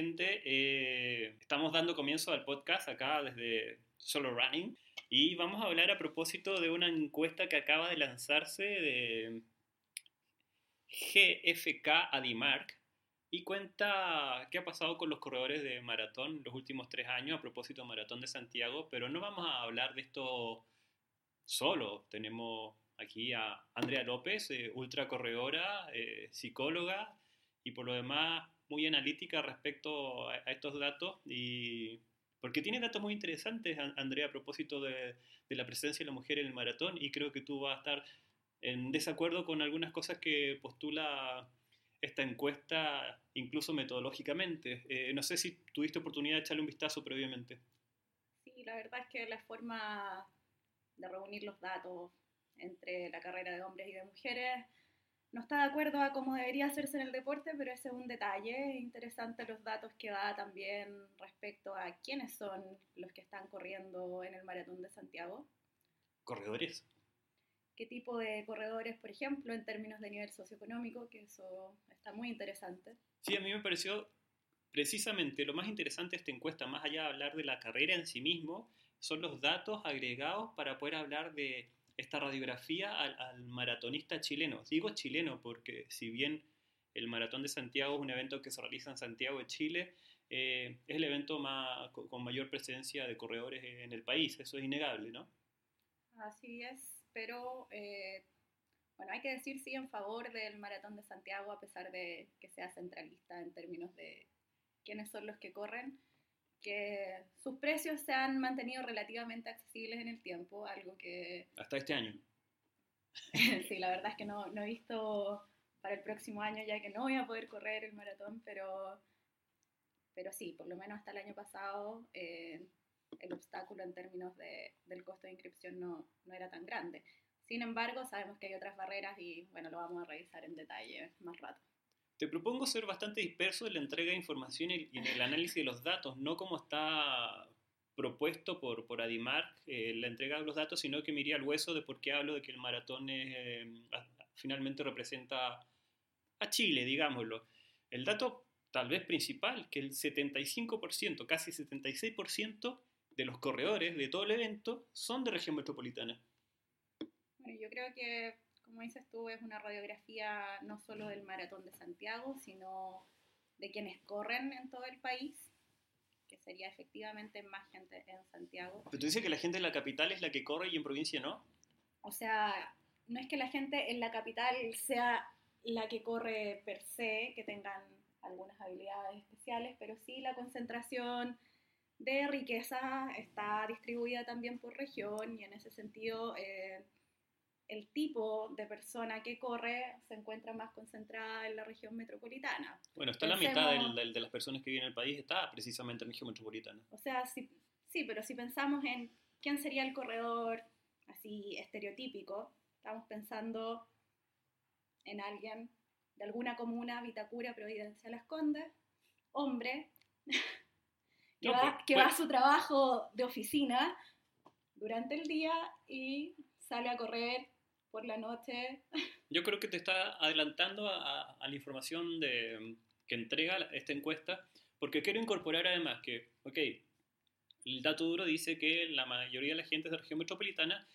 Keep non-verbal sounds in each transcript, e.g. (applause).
Eh, estamos dando comienzo al podcast acá desde Solo Running y vamos a hablar a propósito de una encuesta que acaba de lanzarse de GFK Adimark y cuenta qué ha pasado con los corredores de maratón los últimos tres años a propósito de Maratón de Santiago, pero no vamos a hablar de esto solo. Tenemos aquí a Andrea López, eh, ultracorredora, eh, psicóloga y por lo demás muy analítica respecto a, a estos datos y porque tiene datos muy interesantes, An- Andrea, a propósito de, de la presencia de la mujer en el maratón y creo que tú vas a estar en desacuerdo con algunas cosas que postula esta encuesta, incluso metodológicamente. Eh, no sé si tuviste oportunidad de echarle un vistazo previamente. Sí, la verdad es que la forma de reunir los datos entre la carrera de hombres y de mujeres no está de acuerdo a cómo debería hacerse en el deporte, pero ese es un detalle. Es interesante los datos que da también respecto a quiénes son los que están corriendo en el Maratón de Santiago. Corredores. qué tipo de corredores, por ejemplo, en términos de nivel socioeconómico, que eso está muy interesante. Sí, a mí me pareció precisamente lo más interesante de esta encuesta, más allá de hablar de la carrera en sí mismo, son los datos agregados para poder hablar de esta radiografía al, al maratonista chileno. Digo chileno porque si bien el Maratón de Santiago es un evento que se realiza en Santiago de Chile, eh, es el evento más, con mayor presencia de corredores en el país, eso es innegable, ¿no? Así es, pero eh, bueno, hay que decir sí en favor del Maratón de Santiago, a pesar de que sea centralista en términos de quiénes son los que corren, que sus precios se han mantenido relativamente accesibles en el tiempo, algo que (laughs) Hasta este año. sí, la verdad es que no, no he visto para el próximo año, ya que no voy a poder correr el maratón, pero, pero sí, por lo menos hasta el año pasado eh, el obstáculo en términos de, del costo de inscripción no, no era tan grande. Sin embargo, sabemos que hay otras barreras y bueno, lo vamos a revisar en detalle más rato. Te propongo ser bastante disperso en la entrega de información y en el análisis de los datos, no como está propuesto por, por Adimark eh, la entrega de los datos, sino que me iría al hueso de por qué hablo de que el maratón es, eh, finalmente representa a Chile, digámoslo. El dato tal vez principal, que el 75%, casi 76% de los corredores de todo el evento son de región metropolitana. Bueno, yo creo que, como dices tú, es una radiografía no solo del maratón de Santiago, sino de quienes corren en todo el país, que sería efectivamente más gente en Santiago. Pero tú dices que la gente en la capital es la que corre y en provincia no. O sea, no es que la gente en la capital sea la que corre per se, que tengan algunas habilidades especiales, pero sí la concentración de riqueza está distribuida también por región y en ese sentido eh, el tipo de persona que corre se encuentra más concentrada en la región metropolitana. Bueno, está la mitad Pensemos- del- de las personas que viven en el país, está precisamente en región metropolitana. O sea, sí, sí, pero si pensamos en quién sería el corredor así estereotípico, estamos pensando en alguien de alguna comuna, Vitacura, Providencia, Las Condes, hombre, (laughs) que, No, va, pues- que pues- va a su trabajo de oficina durante el día y sale a correr por la noche. (laughs) Yo creo que te está adelantando a, la información de, que entrega la- esta encuesta, porque quiero incorporar además que, ok, el dato duro dice que la mayoría de la gente es de región metropolitana,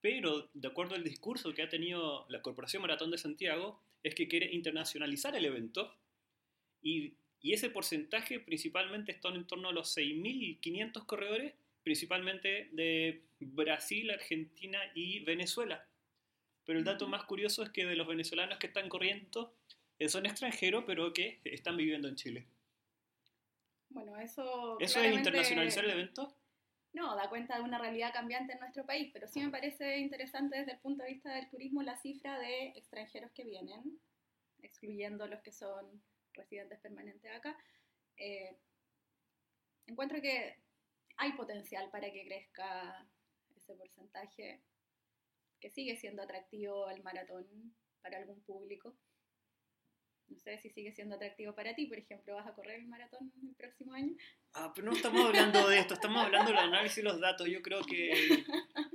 pero de acuerdo al discurso que ha tenido la Corporación Maratón de Santiago, es que quiere internacionalizar el evento y, y ese porcentaje principalmente está en torno a los 6.500 corredores principalmente de Brasil, Argentina y Venezuela. Pero el dato más curioso es que de los venezolanos que están corriendo eh, son extranjeros, pero que están viviendo en Chile. Bueno, eso... ¿Eso es internacionalizar el evento? No, da cuenta de una realidad cambiante en nuestro país, pero sí me parece interesante desde el punto de vista del turismo la cifra de extranjeros que vienen, excluyendo los que son residentes permanentes acá. Eh, encuentro que hay potencial para que crezca ese porcentaje, que sigue siendo atractivo el maratón para algún público. No sé si sigue siendo atractivo para ti, por ejemplo, ¿vas a correr el maratón el próximo año? Ah, pero no estamos hablando de esto, estamos hablando del análisis de los datos. Yo creo que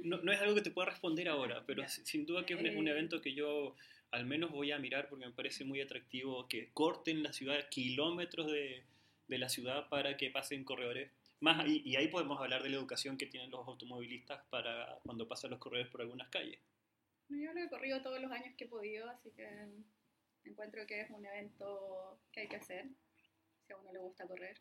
no, no es algo que te pueda responder ahora, pero sin duda que es un, un Eh. evento que yo al menos voy a mirar porque me parece muy atractivo que corten la ciudad, kilómetros de, de la ciudad para que pasen corredores. Más, y, y ahí podemos hablar de la educación que tienen los automovilistas para cuando pasan los corredores por algunas calles. No, Yo lo he corrido todos los años que he podido, así que encuentro que es un evento que hay que hacer, si a uno le gusta correr.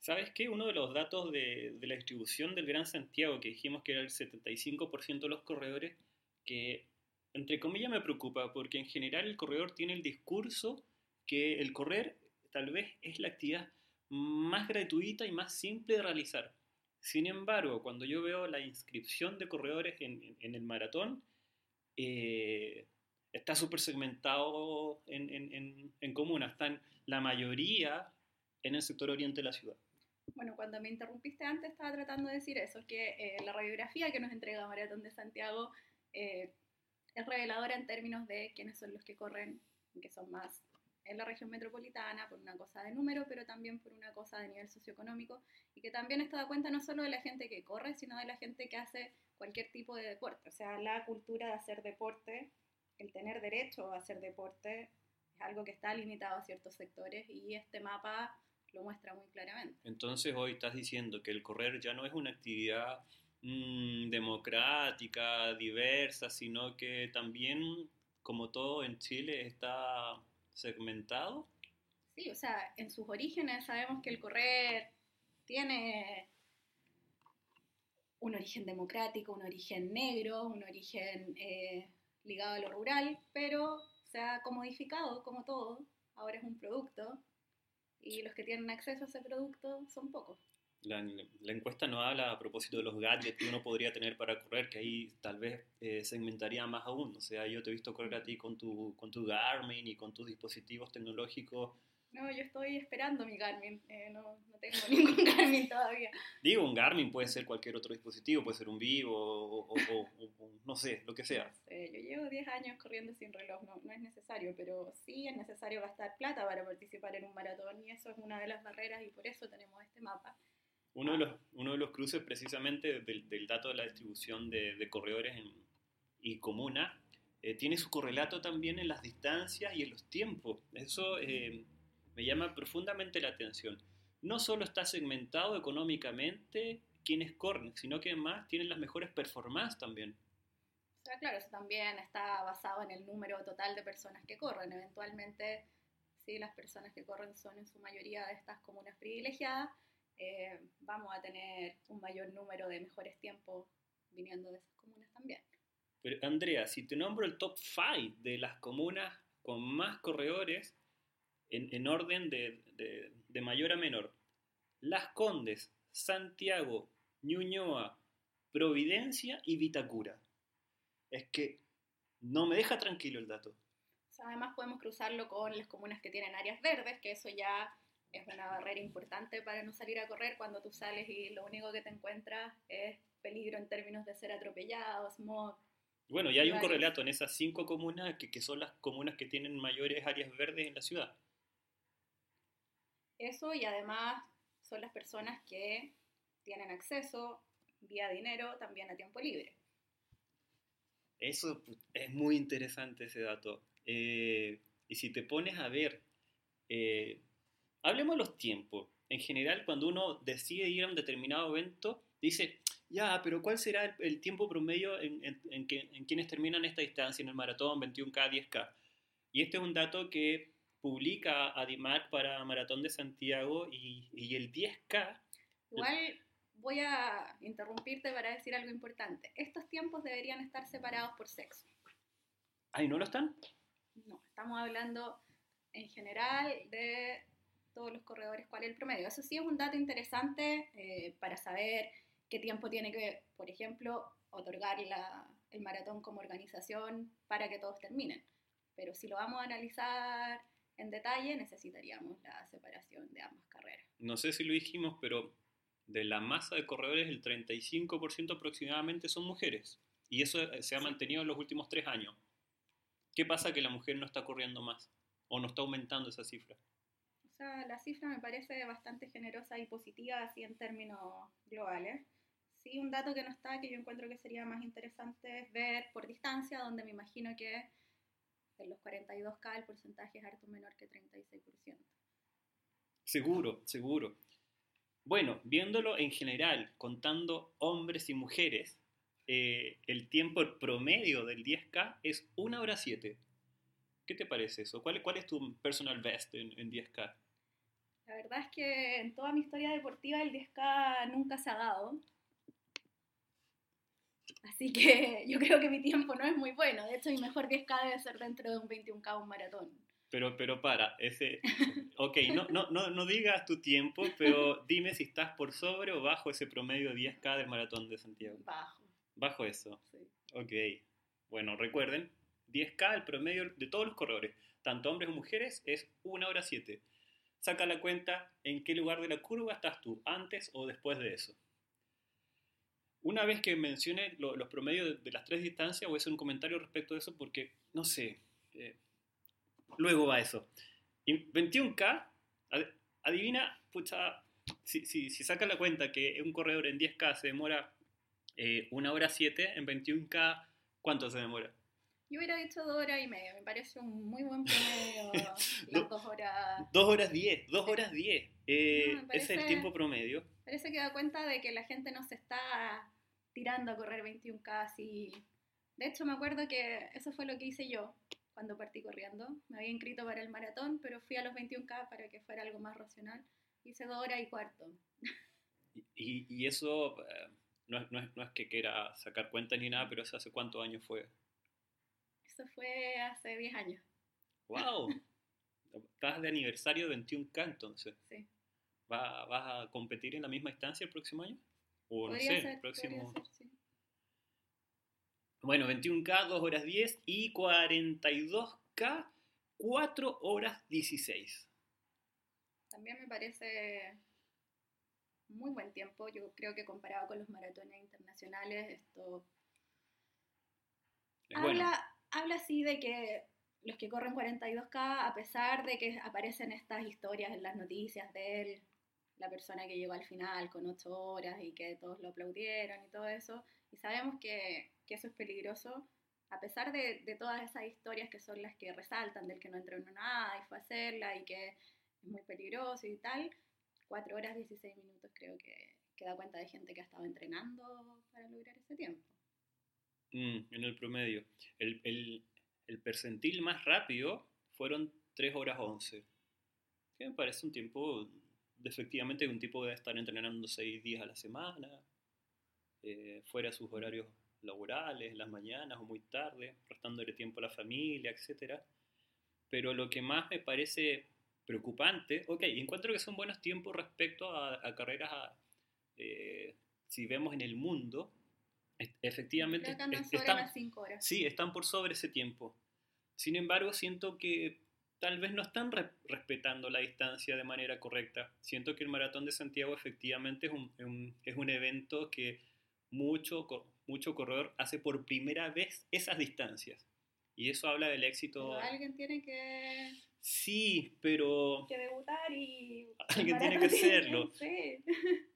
¿Sabes qué? Uno de los datos de, de la distribución del Gran Santiago, que dijimos que era el 75% de los corredores, que entre comillas me preocupa, porque en general el corredor tiene el discurso que el correr tal vez es la actividad más gratuita y más simple de realizar. Sin embargo, cuando yo veo la inscripción de corredores en, el maratón, eh, está súper segmentado en, en, en, en comunas. Están la mayoría en el sector oriente de la ciudad. Bueno, cuando me interrumpiste antes estaba tratando de decir eso, que eh, la radiografía que nos entrega Maratón de Santiago eh, es reveladora en términos de quiénes son los que corren, que son más en la región metropolitana, por una cosa de número, pero también por una cosa de nivel socioeconómico, y que también esto da cuenta no solo de la gente que corre, sino de la gente que hace cualquier tipo de deporte. O sea, la cultura de hacer deporte, el tener derecho a hacer deporte, es algo que está limitado a ciertos sectores, y este mapa lo muestra muy claramente. Entonces hoy estás diciendo que el correr ya no es una actividad mm, democrática, diversa, sino que también, como todo en Chile, está segmentado. Sí, o sea, en sus orígenes sabemos que el correr tiene un origen democrático, un origen negro, un origen eh, ligado a lo rural, pero se ha comodificado como todo, ahora es un producto y los que tienen acceso a ese producto son pocos. La, la encuesta no habla a propósito de los gadgets que uno podría tener para correr, que ahí tal vez eh, segmentaría más aún. O sea, yo te he visto correr a ti con tu, con tu Garmin y con tus dispositivos tecnológicos. No, yo estoy esperando mi Garmin, eh, no, no tengo (laughs) ningún Garmin todavía. Digo, un Garmin puede ser cualquier otro dispositivo, puede ser un Vivo o, o- o- o- o no sé, lo que sea. No sé, yo llevo 10 años corriendo sin reloj, no, no es necesario, pero sí es necesario gastar plata para participar en un maratón y eso es una de las barreras y por eso tenemos este mapa. Uno de los, uno de los cruces precisamente del, del dato de la distribución de, de corredores y comuna eh, tiene su correlato también en las distancias y en los tiempos. Eso eh, me llama profundamente la atención. No solo está segmentado económicamente quienes corren, sino que además tienen las mejores performances también. O sea, claro, eso también está basado en el número total de personas que corren. Eventualmente, si las personas que corren son en su mayoría de estas comunas privilegiadas, eh, vamos a tener un mayor número de mejores tiempos viniendo de esas comunas también. Pero Andrea, si te nombro el top 5 de las comunas con más corredores en, en orden de, de- de mayor a menor, Las Condes, Santiago, Ñuñoa, Providencia y Vitacura. Es que no me deja tranquilo el dato. O sea, además podemos cruzarlo con las comunas que tienen áreas verdes, que eso ya es una barrera importante para no salir a correr cuando tú sales y lo único que te encuentras es peligro en términos de ser atropellado, smog. Bueno, y hay un correlato en esas cinco comunas que, que son las comunas que tienen mayores áreas verdes en la ciudad. Eso y además son las personas que tienen acceso vía dinero también a tiempo libre. Eso es muy interesante ese dato. Eh, y si te pones a ver, eh, hablemos de los tiempos. En general, cuando uno decide ir a un determinado evento, dice, ya, pero ¿cuál será el, el tiempo promedio en, en- en que- en quienes terminan esta distancia, en el maratón, 21K, 10K? Y este es un dato que publica Adimac para Maratón de Santiago y, y el 10K Igual voy a interrumpirte para decir algo importante. Estos tiempos deberían estar separados por sexo. ¿Ay, no lo están? No, estamos hablando en general de todos los corredores, cuál es el promedio. Eso sí es un dato interesante eh, para saber qué tiempo tiene que, por ejemplo, otorgar la, el maratón como organización para que todos terminen. Pero si lo vamos a analizar en detalle, necesitaríamos la separación de ambas carreras. No sé si lo dijimos, pero de la masa de corredores, el 35% aproximadamente son mujeres. Y eso se ha mantenido en los últimos tres años. ¿Qué pasa que la mujer no está corriendo más? ¿O no está aumentando esa cifra? O sea, la cifra me parece bastante generosa y positiva así en términos globales. Sí, un dato que no está, que yo encuentro que sería más interesante es ver por distancia, donde me imagino que en los 42K el porcentaje es harto menor que 36%. Seguro, seguro. Bueno, viéndolo en general, contando hombres y mujeres, eh, el tiempo promedio del 10K es 1 hora 7. ¿Qué te parece eso? ¿Cuál, cuál es tu personal best en, en 10K? La verdad es que en toda mi historia deportiva el 10K nunca se ha dado. Así que (laughs) yo creo que mi tiempo no es muy bueno. De hecho, mi mejor 10K debe ser dentro de un 21K, un maratón. Pero, pero para, ese... Ok, no, no, no, no digas tu tiempo, pero (laughs) dime si estás por sobre o bajo ese promedio 10K del maratón de Santiago. Bajo. Bajo eso. Sí. Ok. Bueno, recuerden, 10K el promedio de todos los corredores, tanto hombres como mujeres, es 1 hora 7. Saca la cuenta en qué lugar de la curva estás tú, antes o después de eso. Una vez que mencione lo- los promedios de, las tres distancias, voy a hacer un comentario respecto de eso porque, no sé, eh, luego va eso. Y 21K, ad- adivina, pucha, si, si, si saca la cuenta que un corredor en 10K se demora eh, una hora 7, en 21K, ¿cuánto se demora? Yo hubiera dicho dos horas y media. Me parece un muy buen promedio (laughs) las Do- dos horas. 2 horas 10, 2 horas 10. Eh, No, ese es el parece- tiempo promedio. Parece que da cuenta de que la gente no se está tirando a correr 21K así. De hecho, me acuerdo que eso fue lo que hice yo cuando partí corriendo. Me había inscrito para el maratón, pero fui a los 21K para que fuera algo más racional. Hice dos horas y cuarto. Y, y eso eh, no, es, no es- no es que quiera sacar cuentas ni nada, pero eso hace cuántos años fue. Eso fue hace 10 años. ¡Wow! Estás de aniversario de 21K entonces. Sí. ¿Va- ¿Vas a competir en la misma distancia el próximo año? O no sé, ser, el próximo. ser, sí. Bueno, 21K, 2 horas 10 y 42K, 4 horas 16. También me parece muy buen tiempo. Yo creo que comparado con los maratones internacionales, esto Es bueno. Habla, así de que los que corren 42K, a pesar de que aparecen estas historias en las noticias de él, la persona que llegó al final con 8 horas y que todos lo aplaudieron y todo eso, y sabemos que, eso es peligroso, a pesar de, de todas esas historias que son las que resaltan del que no entrenó nada y fue a hacerla y que es muy peligroso y tal, 4 horas 16 minutos creo que, que da cuenta de gente que ha estado entrenando para lograr ese tiempo. Mm, en el promedio. El, el- el percentil más rápido fueron 3 horas 11. Que me parece un tiempo, efectivamente, un tipo debe estar entrenando 6 días a la semana, eh, fuera sus horarios laborales, las mañanas o muy tarde, restándole tiempo a la familia, etc. Pero lo que más me parece preocupante, ok, encuentro que son buenos tiempos respecto a, a carreras, a, eh, si vemos en el mundo, efectivamente Creo que andan sobre están- las 5 horas. Sí, están por sobre ese tiempo. Sin embargo, siento que tal vez no están re- respetando la distancia de manera correcta. Siento que el Maratón de Santiago efectivamente es un, un- es un evento que mucho, mucho corredor hace por primera vez esas distancias. Y eso habla del éxito. Pero alguien tiene que, Sí, pero, que debutar y... Alguien tiene que hacerlo. Sí.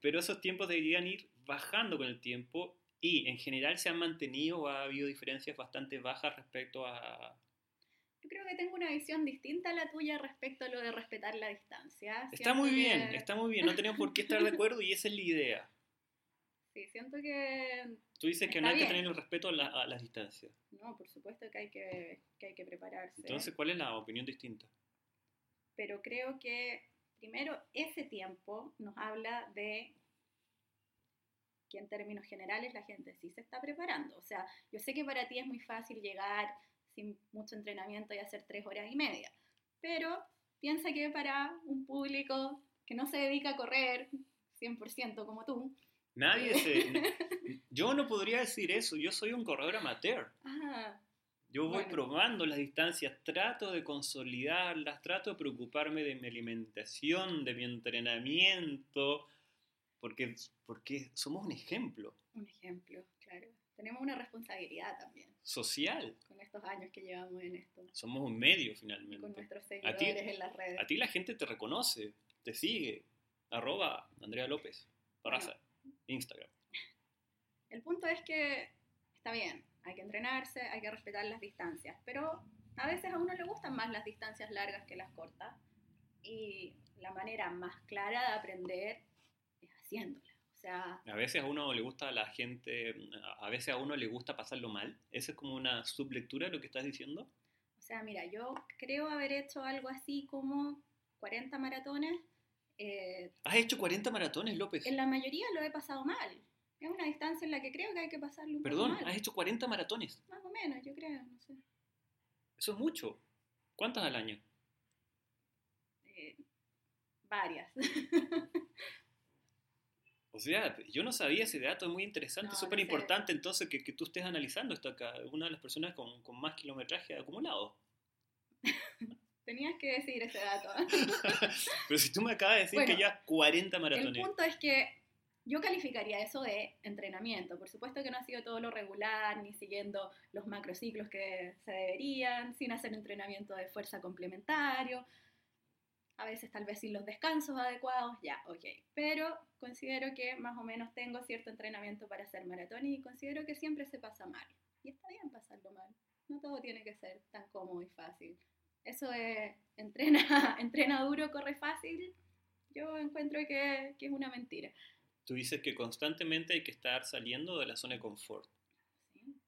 pero esos tiempos deberían ir bajando con el tiempo y en general se han mantenido o ha habido diferencias bastante bajas respecto a, Yo creo que tengo una visión distinta a la tuya respecto a lo de respetar la distancia. Está muy bien, está muy bien, no tenemos por qué estar de acuerdo y esa es la idea. Sí, siento que... Tú dices que no hay que tener el respeto a, la- a las distancias. No, por supuesto que hay que, que, hay que prepararse. Entonces, ¿cuál es la opinión distinta? pero creo que primero ese tiempo nos habla de que en términos generales la gente sí se está preparando. O sea, yo sé que para ti es muy fácil llegar sin mucho entrenamiento y hacer tres horas y media, pero piensa que para un público que no se dedica a correr 100% como tú, Nadie se... (laughs) Yo no podría decir eso, yo soy un corredor amateur. ah, Yo voy Bueno. probando las distancias, trato de consolidarlas, trato de preocuparme de mi alimentación, de mi entrenamiento, porque, porque somos un ejemplo un ejemplo, claro. Tenemos una responsabilidad también social, con estos años que llevamos en esto, somos un medio y con finalmente. nuestros A ti- seguidores en las redes. A ti la gente te reconoce, te sigue, arroba Andrea López, Barraza, Instagram. (laughs) El punto es que está bien, hay que entrenarse, hay que respetar las distancias, pero a veces a uno le gustan más las distancias largas que las cortas y la manera más clara de aprender haciéndola. O sea, A veces a uno le gusta a la gente, a veces a uno le gusta pasarlo mal. ¿Esa es como una sublectura de lo que estás diciendo? o sea, mira, yo creo haber hecho algo así como 40 maratones. eh, ¿Has hecho 40 maratones, López? en la mayoría lo he pasado mal. Es una distancia en la que creo que hay que pasarlo un Perdón, poco mal. has hecho 40 maratones. Más o menos, yo creo, no sé. Eso es mucho. ¿Cuántas al año? Eh, varias. (laughs) O sea, yo no sabía ese dato, es muy interesante, No, súper no importante entonces que, que tú estés analizando esto acá, una de las personas con, con más kilometraje acumulado. (laughs) Tenías que decir ese dato. (laughs) Pero si tú me acabas de decir Bueno, que ya 40 El maratones. punto es que yo calificaría eso de entrenamiento. Por supuesto que no ha sido todo lo regular, ni siguiendo los macrociclos que se deberían, sin hacer entrenamiento de fuerza complementario, a veces tal vez sin los descansos adecuados, ya, ok. Pero considero que más o menos tengo cierto entrenamiento para hacer maratón y considero que siempre se pasa mal. Y está bien pasarlo mal. No todo tiene que ser tan cómodo y fácil. Eso de entrena, (laughs) entrena duro, corre fácil, yo encuentro que, que es una mentira. Tú dices que constantemente hay que estar saliendo de la zona de confort. ¿sí?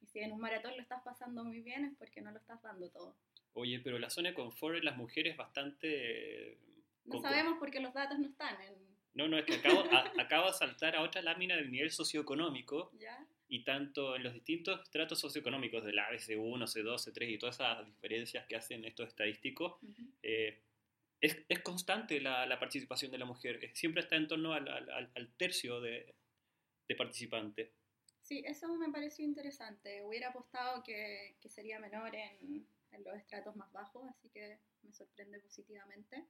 Y si en un maratón lo estás pasando muy bien es porque no lo estás dando todo. Oye, pero la zona de confort en las mujeres es bastante... eh, No sabemos por qué los datos no están en... No, no, es que acabo, a- acabo de saltar a otra lámina del nivel socioeconómico (laughs) ¿Ya? y tanto en los distintos estratos socioeconómicos del ABC1, C2, C3 y todas esas diferencias que hacen estos estadísticos, Ujú. eh, es, es constante la, la participación de la mujer. Eh, Siempre está en torno al, al- al- al tercio de, de participantes. Sí, eso me pareció interesante. Hubiera apostado que, que sería menor en, en los estratos más bajos, así que me sorprende positivamente.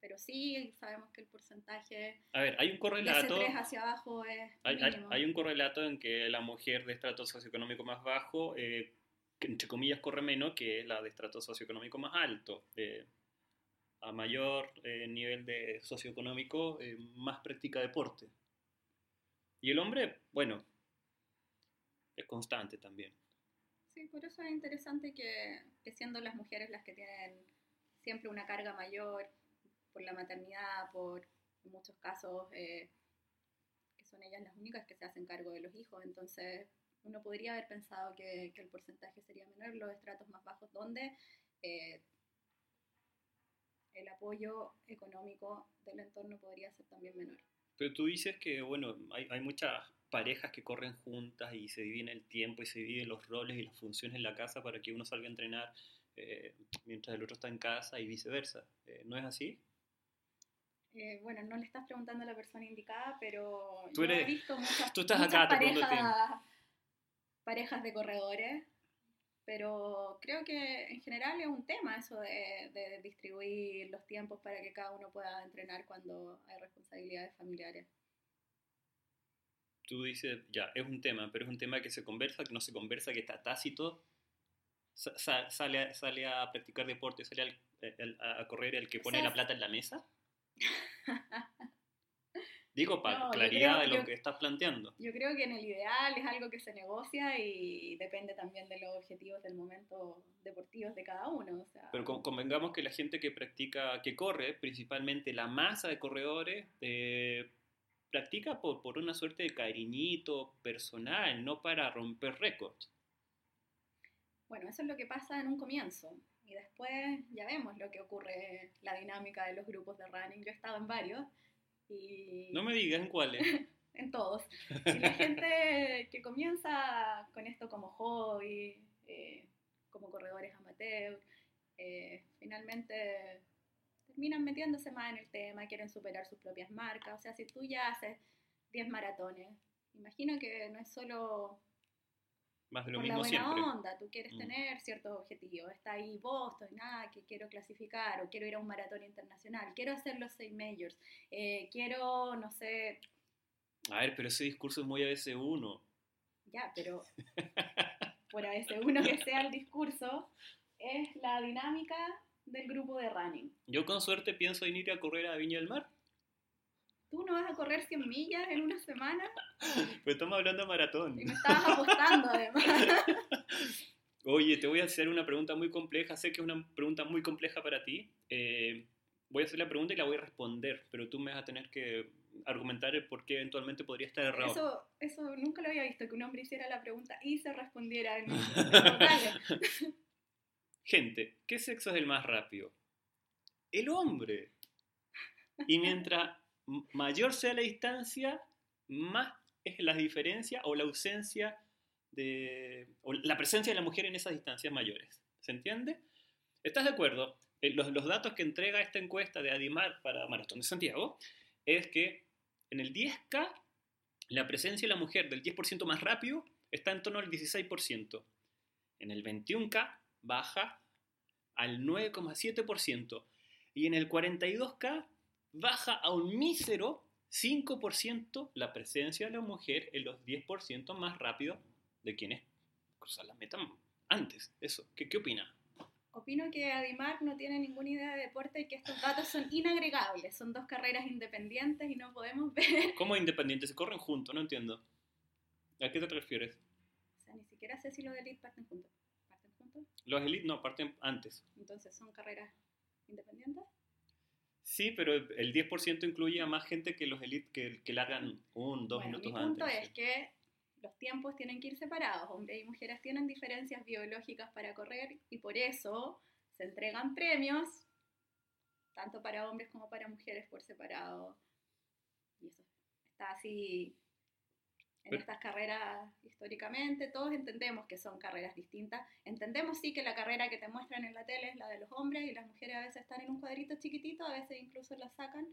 Pero sí, sabemos que el porcentaje A ver, hay un de correlato... C3 hacia abajo es Hay, hay- mínimo. hay un correlato en que la mujer de estrato socioeconómico más bajo, eh, que entre comillas, corre menos que la de estrato socioeconómico más alto. Eh, a mayor eh, nivel de socioeconómico, eh, más practica deporte. Y el hombre, bueno, es constante también. Por eso es interesante que, siendo las mujeres las que tienen siempre una carga mayor por la maternidad, por muchos casos eh, que son ellas las únicas que se hacen cargo de los hijos, entonces uno podría haber pensado que, el porcentaje sería menor en los estratos más bajos, donde eh, el apoyo económico del entorno podría ser también menor. Pero tú dices que, bueno, hay muchas parejas que corren juntas y se dividen el tiempo y se dividen los roles y las funciones en la casa para que uno salga a entrenar eh, mientras el otro está en casa y viceversa. Eh, ¿No es así? Eh, bueno, no le estás preguntando a la persona indicada, pero Tú yo he visto (laughs) muchas, tú estás muchas acá, parejas, parejas de corredores, pero creo que en general es un tema eso de, de distribuir los tiempos para que cada uno pueda entrenar cuando hay responsabilidades familiares. Tú dices, ya, es un tema, pero es un tema que se conversa, que no se conversa, que está tácito. Sa- sa- sale, a, sale a practicar deporte, sale al- el- a correr el que O pone sea, la plata en la mesa. Digo, para No, claridad creo- de lo yo- que estás planteando. Yo creo que en el ideal es algo que se negocia y depende también de los objetivos del momento deportivos de cada uno. O sea, Pero con- convengamos que la gente que practica, que corre, principalmente la masa de corredores, eh, practica por, por una suerte de cariñito personal, no para romper récords. Bueno, eso es lo que pasa en un comienzo. Y después ya vemos lo que ocurre, la dinámica de los grupos de running. Yo he estado en varios. Y No me digas en cuáles. (laughs) en todos. Y la gente que comienza con esto como hobby, eh, como corredores amateur, eh, finalmente terminan metiéndose más en el tema, quieren superar sus propias marcas. O sea, si tú ya haces 10 maratones, imagino que no es solo Más de lo por la mismo buena siempre. onda, tú quieres Mm. tener ciertos objetivos. Está ahí Boston, nada, que quiero clasificar, o quiero ir a un maratón internacional, quiero hacer los seis majors, eh, quiero, no sé, A ver, pero ese discurso es muy ABC1. ya, pero por a veces uno que sea el discurso, es la dinámica del grupo de running. Yo con suerte pienso en ir a correr a Viña del Mar. Tú no vas a correr 100 millas en una semana (laughs) Pero estamos hablando de maratón. y me estabas apostando además. (laughs) Oye, te voy a hacer una pregunta muy compleja. Sé que es una pregunta muy compleja para ti. Eh, voy a hacer la pregunta y la voy a responder, pero tú me vas a tener que argumentar el por qué eventualmente podría estar errado. Eso, eso nunca lo había visto, que un hombre hiciera la pregunta y se respondiera en. (laughs) Gente, ¿qué sexo es el más rápido? El hombre. Y mientras mayor sea la distancia, más es la diferencia o la ausencia de. o la presencia de la mujer en esas distancias mayores. ¿Se entiende? ¿Estás de acuerdo? Eh, Los, los datos que entrega esta encuesta de Adimar para Maratón de Santiago es que en el 10K la presencia de la mujer del 10% más rápido está en torno al 16%. En el 21K baja al 9,7% y en el 42K baja a un mísero 5% la presencia de la mujer en los 10% más rápido de quienes cruzan la meta antes. Eso, ¿qué, qué opina? Opino que Adimar no tiene ninguna idea de deporte y que estos datos son inagregables. Son dos carreras independientes y no podemos (laughs) ver. ¿Cómo independientes se corren juntos? No entiendo. ¿A qué te refieres? O sea, ni siquiera sé si los de Elite parten juntos. Los elites no, parten antes. Entonces, ¿son carreras independientes? Sí, pero el 10% incluye a más gente que los elites que, que largan un, dos bueno, minutos mi punto antes. es que los tiempos tienen que ir separados. Hombres y mujeres tienen diferencias biológicas para correr y por eso se entregan premios tanto para hombres como para mujeres por separado. Y eso está así en Pero- estas carreras históricamente. Todos entendemos que son carreras distintas. Entendemos sí que la carrera que te muestran en la tele es la de los hombres y las mujeres a veces están en un cuadrito chiquitito, a veces incluso la sacan.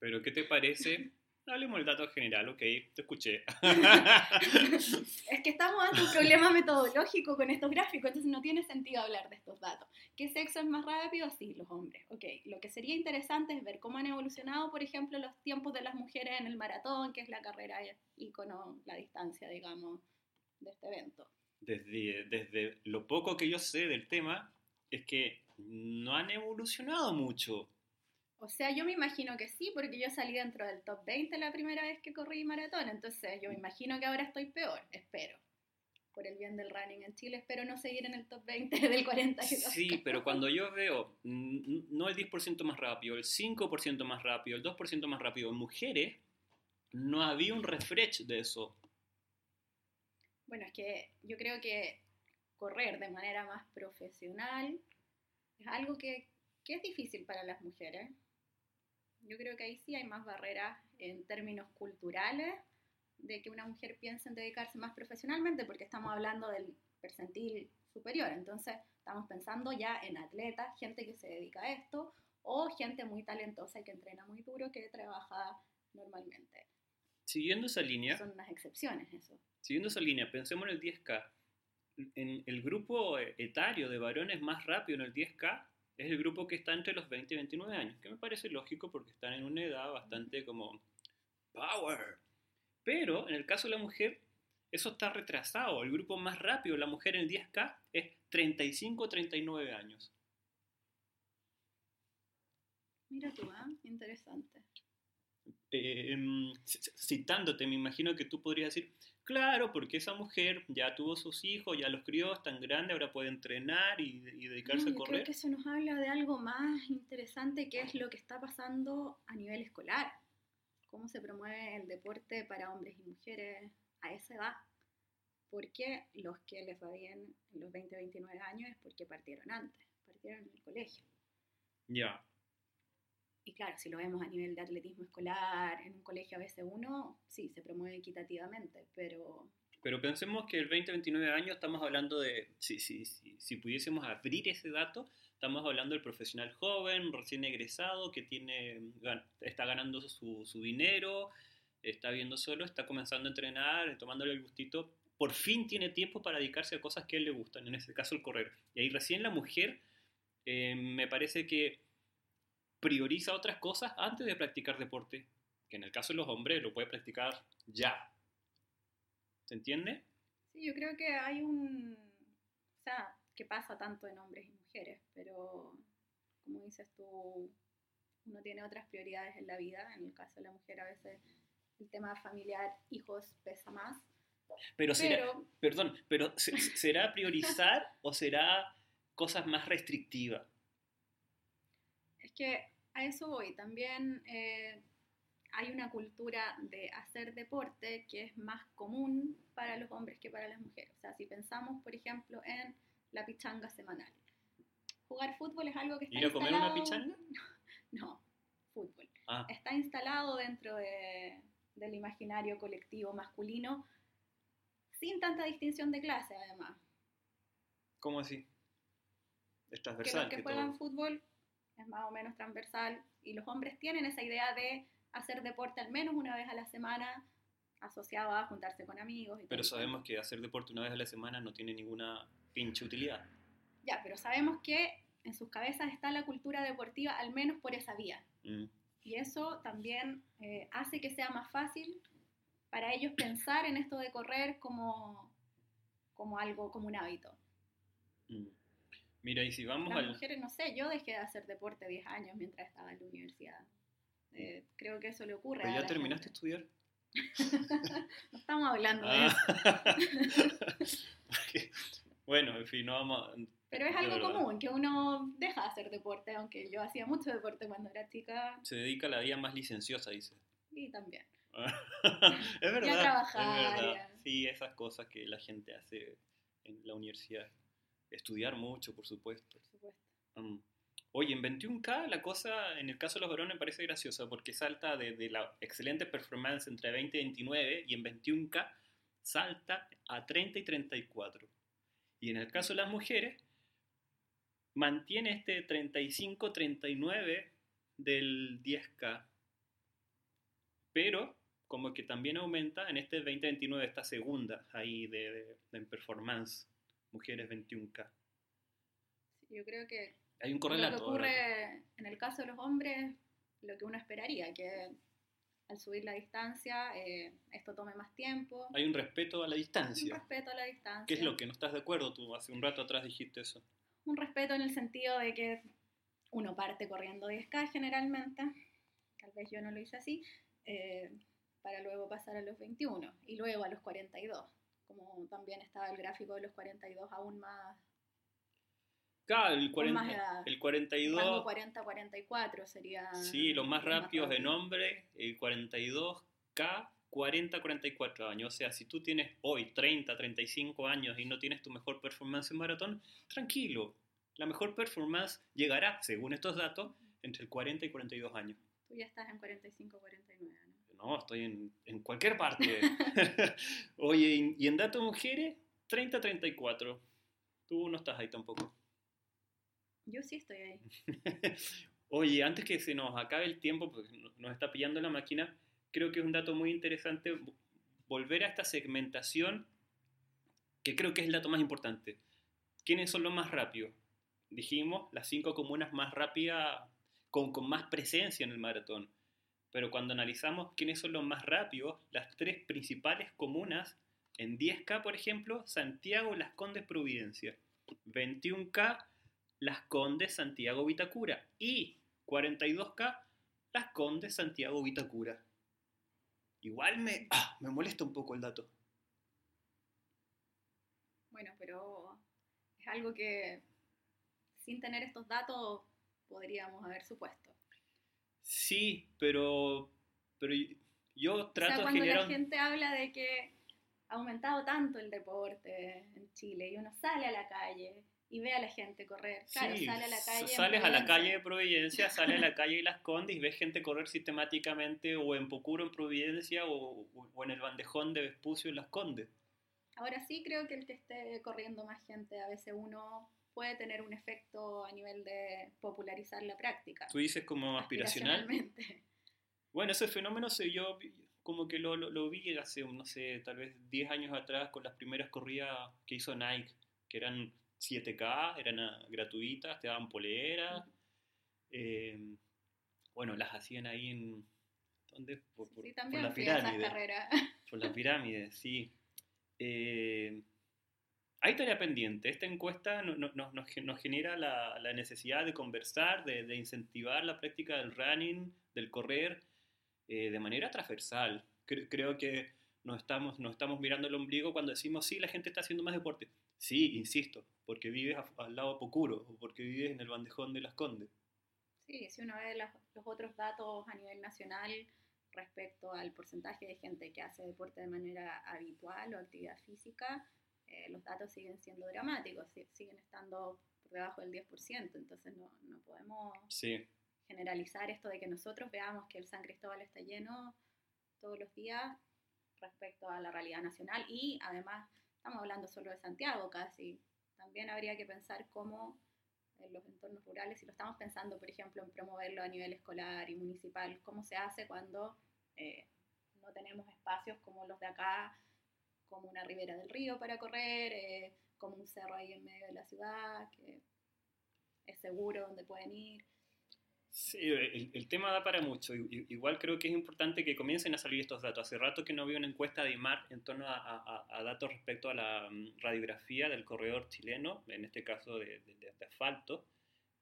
Pero ¿qué te parece? (laughs) Hablemos del dato general, ok, te escuché. (laughs) Es que estamos ante un problema metodológico con estos gráficos, entonces no tiene sentido hablar de estos datos. ¿Qué sexo es más rápido? Sí, los hombres. Ok, lo que sería interesante es ver cómo han evolucionado, por ejemplo, los tiempos de las mujeres en el maratón, que es la carrera ícono, la distancia, digamos, de este evento. Desde, desde lo poco que yo sé del tema, es que no han evolucionado mucho. O sea, yo me imagino que sí, porque yo salí dentro del top 20 la primera vez que corrí maratón, entonces yo me imagino que ahora estoy peor, espero. Por el bien del running en Chile, espero no seguir en el top 20 (laughs) del 42. Sí, pero cuando yo veo mm, no el 10% más rápido, el 5% más rápido, el 2% más rápido en mujeres, no había un refresh de eso. Bueno, es que yo creo que correr de manera más profesional es algo que, que es difícil para las mujeres. Yo creo que ahí sí hay más barreras en términos culturales de que una mujer piense en dedicarse más profesionalmente, porque estamos hablando del percentil superior. Entonces, estamos pensando ya en atletas, gente que se dedica a esto, o gente muy talentosa y que entrena muy duro, que trabaja normalmente. Siguiendo esa línea, Son unas excepciones eso. siguiendo esa línea, pensemos en el 10K. En el grupo etario de varones más rápido en el 10K es el grupo que está entre los 20 y 29 años, que me parece lógico porque están en una edad bastante como power. Pero en el caso de la mujer, eso está retrasado. El grupo más rápido, la mujer en el 10K, es 35-39 años. Mira tú, ¿ah? interesante. Eh, em, citándote, me imagino que tú podrías decir, claro, porque esa mujer ya tuvo sus hijos, ya los crió, es tan grande, ahora puede entrenar y, y dedicarse No, a yo correr. creo que eso nos habla de algo más interesante que es lo que está pasando a nivel escolar. Cómo se promueve el deporte para hombres y mujeres a esa edad. Porque los que les va bien en los 20, 29 años es porque partieron antes, partieron en el colegio. Ya. Y claro, si lo vemos a nivel de atletismo escolar, en un colegio ABC1, sí, se promueve equitativamente, pero... Pero pensemos que el 20-29 años estamos hablando de, si, si, si, si pudiésemos abrir ese dato, estamos hablando del profesional joven, recién egresado, que tiene, está ganando su, su dinero, está viendo solo, está comenzando a entrenar, tomándole el gustito, por fin tiene tiempo para dedicarse a cosas que a él le gustan, en este caso el correr. Y ahí recién la mujer eh, me parece que prioriza otras cosas antes de practicar deporte, que en el caso de los hombres lo puede practicar ya. ¿Se entiende? Sí, yo creo que hay un... O sea, que pasa tanto en hombres y mujeres, pero como dices tú, uno tiene otras prioridades en la vida. En el caso de la mujer a veces el tema familiar, hijos, pesa más. Pero, será, perdón, pero (laughs) ¿será priorizar o será cosas más restrictivas? Que a eso voy. También eh, hay una cultura de hacer deporte que es más común para los hombres que para las mujeres. O sea, si pensamos, por ejemplo, en la pichanga semanal. Jugar fútbol es algo que está ¿Ir a comer una pichanga? (laughs) No, fútbol. Ah. Está instalado dentro de, del imaginario colectivo masculino sin tanta distinción de clase, además. ¿Cómo así? Es transversal. Que los que, juegan fútbol es más o menos transversal y los hombres tienen esa idea de hacer deporte al menos una vez a la semana asociado a juntarse con amigos. pero sabemos que hacer deporte una vez a la semana no tiene ninguna pinche utilidad. Ya, pero sabemos que en sus cabezas está la cultura deportiva al menos por esa vía. Mm. Y eso también eh, hace que sea más fácil para ellos pensar en esto de correr como, como algo, como un hábito. Mm. Mira, y si vamos Las mujeres, no sé, yo dejé de hacer deporte 10 años mientras estaba en la universidad. Eh, creo que eso le ocurre. ¿Pero ya terminaste de estudiar? (laughs) no estamos hablando de ah. eso. (laughs) bueno, en fin, no vamos... Pero es algo común, que uno deja de hacer deporte, aunque yo hacía mucho deporte cuando era chica. Se dedica a la vida más licenciosa, dice. Sí, también. (laughs) es verdad. Ya trabajar, Sí, esas cosas que la gente hace en la universidad. Estudiar mucho, por supuesto. Por supuesto. Mm. oye, en 21K la cosa, en el caso de los varones, me parece graciosa porque salta de, la excelente performance entre 20 y 29 y en 21K salta a 30 y 34. Y en el caso de las mujeres, mantiene este 35-39 del 10K. Pero como que también aumenta en este 2029, esta segunda ahí de, de, performance, mujeres 21K. yo creo que hay un correlato. Lo que ocurre en el caso de los hombres, lo que uno esperaría, que al subir la distancia eh, esto tome más tiempo. Hay un respeto a la distancia. Un respeto a la distancia. ¿Qué es lo que no estás de acuerdo tú? Hace un rato atrás dijiste eso. Un respeto en el sentido de que uno parte corriendo 10K generalmente, tal vez yo no lo hice así, eh, para luego pasar a los 21 y luego a los 42, como también estaba el gráfico de los 42 aún más... Claro, el, 40, el 42... 40-44 sería... Sí, los más rápidos de nombre, el 42K, 40-44 años. O sea, si tú tienes hoy 30, 35 años y no tienes tu mejor performance en maratón, tranquilo. La mejor performance llegará, según estos datos, entre el 40 y 42 años. Tú ya estás en 45, 49, ¿no? No, estoy en, en cualquier parte. (laughs) (laughs) Oye, y en datos mujeres, 30, 34. Tú no estás ahí tampoco. Yo sí estoy ahí. (laughs) Oye, antes que se nos acabe el tiempo, porque nos está pillando la máquina, creo que es un dato muy interesante volver a esta segmentación, que creo que es el dato más importante. ¿Quiénes son los más rápidos? Dijimos, las cinco comunas más rápidas con, más presencia en el maratón. Pero cuando analizamos quiénes son los más rápidos, las tres principales comunas, en 10K, por ejemplo, Santiago, Las Condes, Providencia. 21K, Las Condes, Santiago, Vitacura. Y 42K, Las Condes, Santiago, Vitacura. Igual me, (clears throat) ah, me molesta un poco el dato. Bueno, pero es algo que sin tener estos datos podríamos haber supuesto. Sí, pero, pero yo trato o sea, cuando la gente habla de que ha aumentado tanto el deporte en Chile y uno sale a la calle y ve a la gente correr. Claro, Sí, sale a la calle. sales a la calle de Providencia, sales a la (laughs) calle de Las Condes y ves gente correr sistemáticamente o en Pocuro en Providencia o, o- o en el bandejón de Vespucio en Las Condes. Ahora sí creo que el que esté corriendo más gente, a veces uno puede tener un efecto a nivel de popularizar la práctica. Tú dices como aspiracional. aspiracionalmente. Bueno, ese fenómeno se yo como que lo, lo, lo vi hace, no sé, tal vez 10 años atrás con las primeras corridas que hizo Nike, que eran 7K, eran ah, gratuitas, te daban polera. eh, bueno, las hacían ahí en... ¿Dónde? Por, por- Sí, por también la pirámide. carreras. Por la pirámide, sí. Eh, hay tarea pendiente. Esta encuesta no- no- nos, nos gen- nos genera la, la necesidad de conversar, de, de incentivar la práctica del running, del correr, eh, de manera transversal. Cre- creo que nos estamos, nos estamos mirando el ombligo cuando decimos, sí, la gente está haciendo más deporte. Sí, insisto, porque vives al lado de Pocuro o porque vives en el bandejón de Las Condes. Sí, si uno ve las- los otros datos a nivel nacional respecto al porcentaje de gente que hace deporte de manera habitual o actividad física, eh, los datos siguen siendo dramáticos, si- siguen estando por debajo del 10%, entonces no, no podemos Sí, generalizar esto de que nosotros veamos que el San Cristóbal está lleno todos los días respecto a la realidad nacional y además estamos hablando solo de Santiago casi. También habría que pensar cómo en los entornos rurales, si lo estamos pensando, por ejemplo, en promoverlo a nivel escolar y municipal, cómo se hace cuando eh, no tenemos espacios como los de acá, como una ribera del río para correr, eh, como un cerro ahí en medio de la ciudad, que es seguro donde pueden ir. Sí, el, el tema da para mucho. Igual creo que es importante que comiencen a salir estos datos. Hace rato que no veo una encuesta de IMAR en torno a, a- a datos respecto a la mm, radiografía del corredor chileno, en este caso de- de- de asfalto.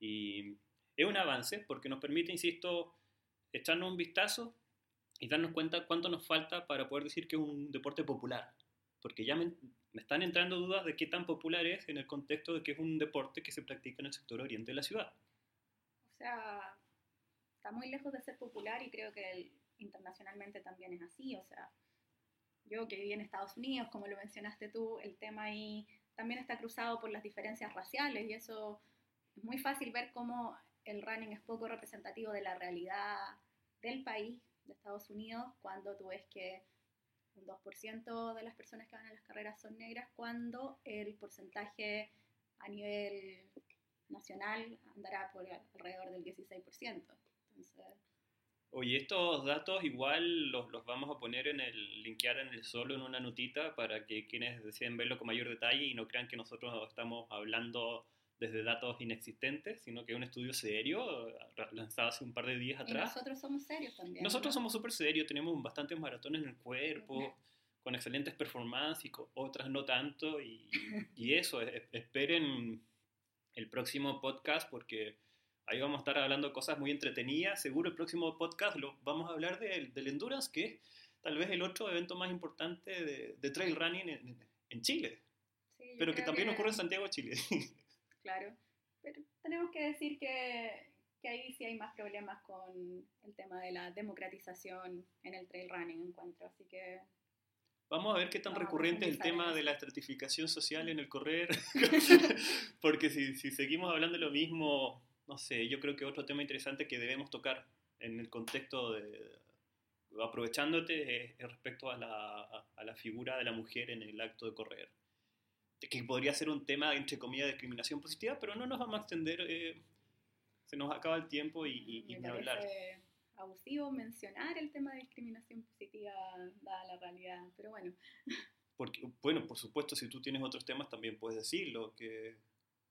Y es un avance porque nos permite, insisto, echarnos un vistazo y darnos cuenta cuánto nos falta para poder decir que es un deporte popular. Porque ya me, me están entrando dudas de qué tan popular es en el contexto de que es un deporte que se practica en el sector oriente de la ciudad. O sea, está muy lejos de ser popular y creo que el- internacionalmente también es así. O sea, yo que viví en Estados Unidos, como lo mencionaste tú, el tema ahí también está cruzado por las diferencias raciales y eso es muy fácil ver cómo el running es poco representativo de la realidad del país, de Estados Unidos, cuando tú ves que un 2% de las personas que van a las carreras son negras, cuando el porcentaje a nivel nacional andará por alrededor del 16%. Entonces, Oye, estos datos igual los, los vamos a poner en el, linkear en el solo en una notita para que quienes deseen verlo con mayor detalle y no crean que nosotros estamos hablando desde datos inexistentes, sino que es un estudio serio, lanzado hace un par de días y atrás. nosotros somos serios también. Nosotros ¿no? somos súper serios, tenemos bastantes maratones en el cuerpo, con excelentes performances y con otras no tanto. Y, (laughs) y eso, e- esperen el próximo podcast porque ahí vamos a estar hablando de cosas muy entretenidas. Seguro el próximo podcast lo, vamos a hablar del, del Endurance, que es tal vez el otro evento más importante de, de trail running en, en Chile, Sí, pero que también ocurre en Santiago, Chile. (laughs) Claro, pero tenemos que decir que, que ahí sí hay más problemas con el tema de la democratización en el trail running, encuentro. Así que Vamos a ver qué tan a recurrente es el tema de la estratificación social en el correr. (laughs) (laughs) Porque si, si seguimos hablando de lo mismo, no sé, yo creo que otro tema interesante que debemos tocar en el contexto de aprovechándote es, es respecto a la, a- a la figura de la mujer en el acto de correr. Que podría ser un tema, entre comillas, de discriminación positiva, pero no nos vamos a extender, eh, se nos acaba el tiempo y, y, y me hablar. abusivo mencionar el tema de discriminación positiva dada la realidad. Pero bueno, Porque, bueno, por supuesto, si tú tienes otros temas también puedes decirlo, que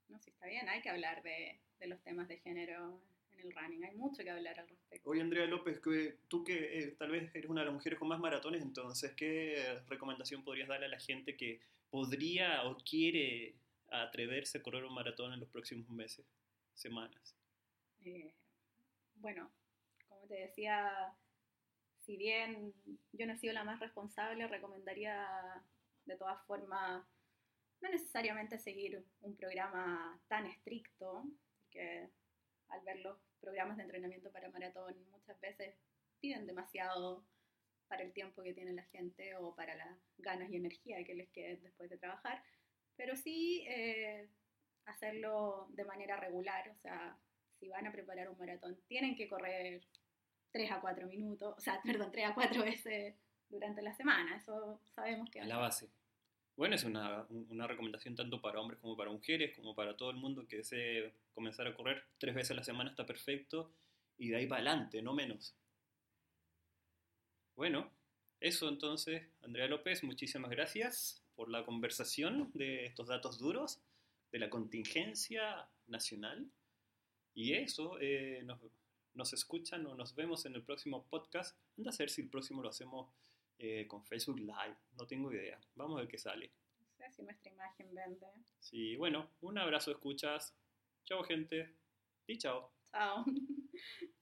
no sé, está bien, hay que hablar de, de los temas de género en el running, hay mucho que hablar al respecto. Oye, Andrea López, que tú que eh, tal vez eres una de las mujeres con más maratones, entonces, ¿qué recomendación podrías darle a la gente que podría o quiere atreverse a correr un maratón en los próximos meses, semanas? Eh, bueno, como te decía, si bien yo no he sido la más responsable, recomendaría de todas formas no necesariamente seguir un programa tan estricto, porque al ver los programas de entrenamiento para maratón muchas veces piden demasiado para el tiempo que tiene la gente o para las ganas y energía que les quede después de trabajar, pero sí eh, hacerlo de manera regular, o sea, si van a preparar un maratón, tienen que correr 3 a 4 minutos, o sea, (laughs) perdón, 3 a 4 veces durante la semana, eso sabemos que... A la base. Bueno, es una, una, recomendación tanto para hombres como para mujeres, como para todo el mundo que desee comenzar a correr tres veces a la semana, está perfecto, y de ahí para adelante, no menos. Bueno, eso entonces, Andrea López, muchísimas gracias por la conversación de estos datos duros, de la contingencia nacional. Y eso, eh, nos, nos, escuchan o nos vemos en el próximo podcast. Anda a ser si el próximo lo hacemos eh, con Facebook Live, no tengo idea. Vamos a ver qué sale. No sé si nuestra imagen vende. Sí, bueno, un abrazo, escuchas. Chao, gente. Y chao. Chao. (laughs)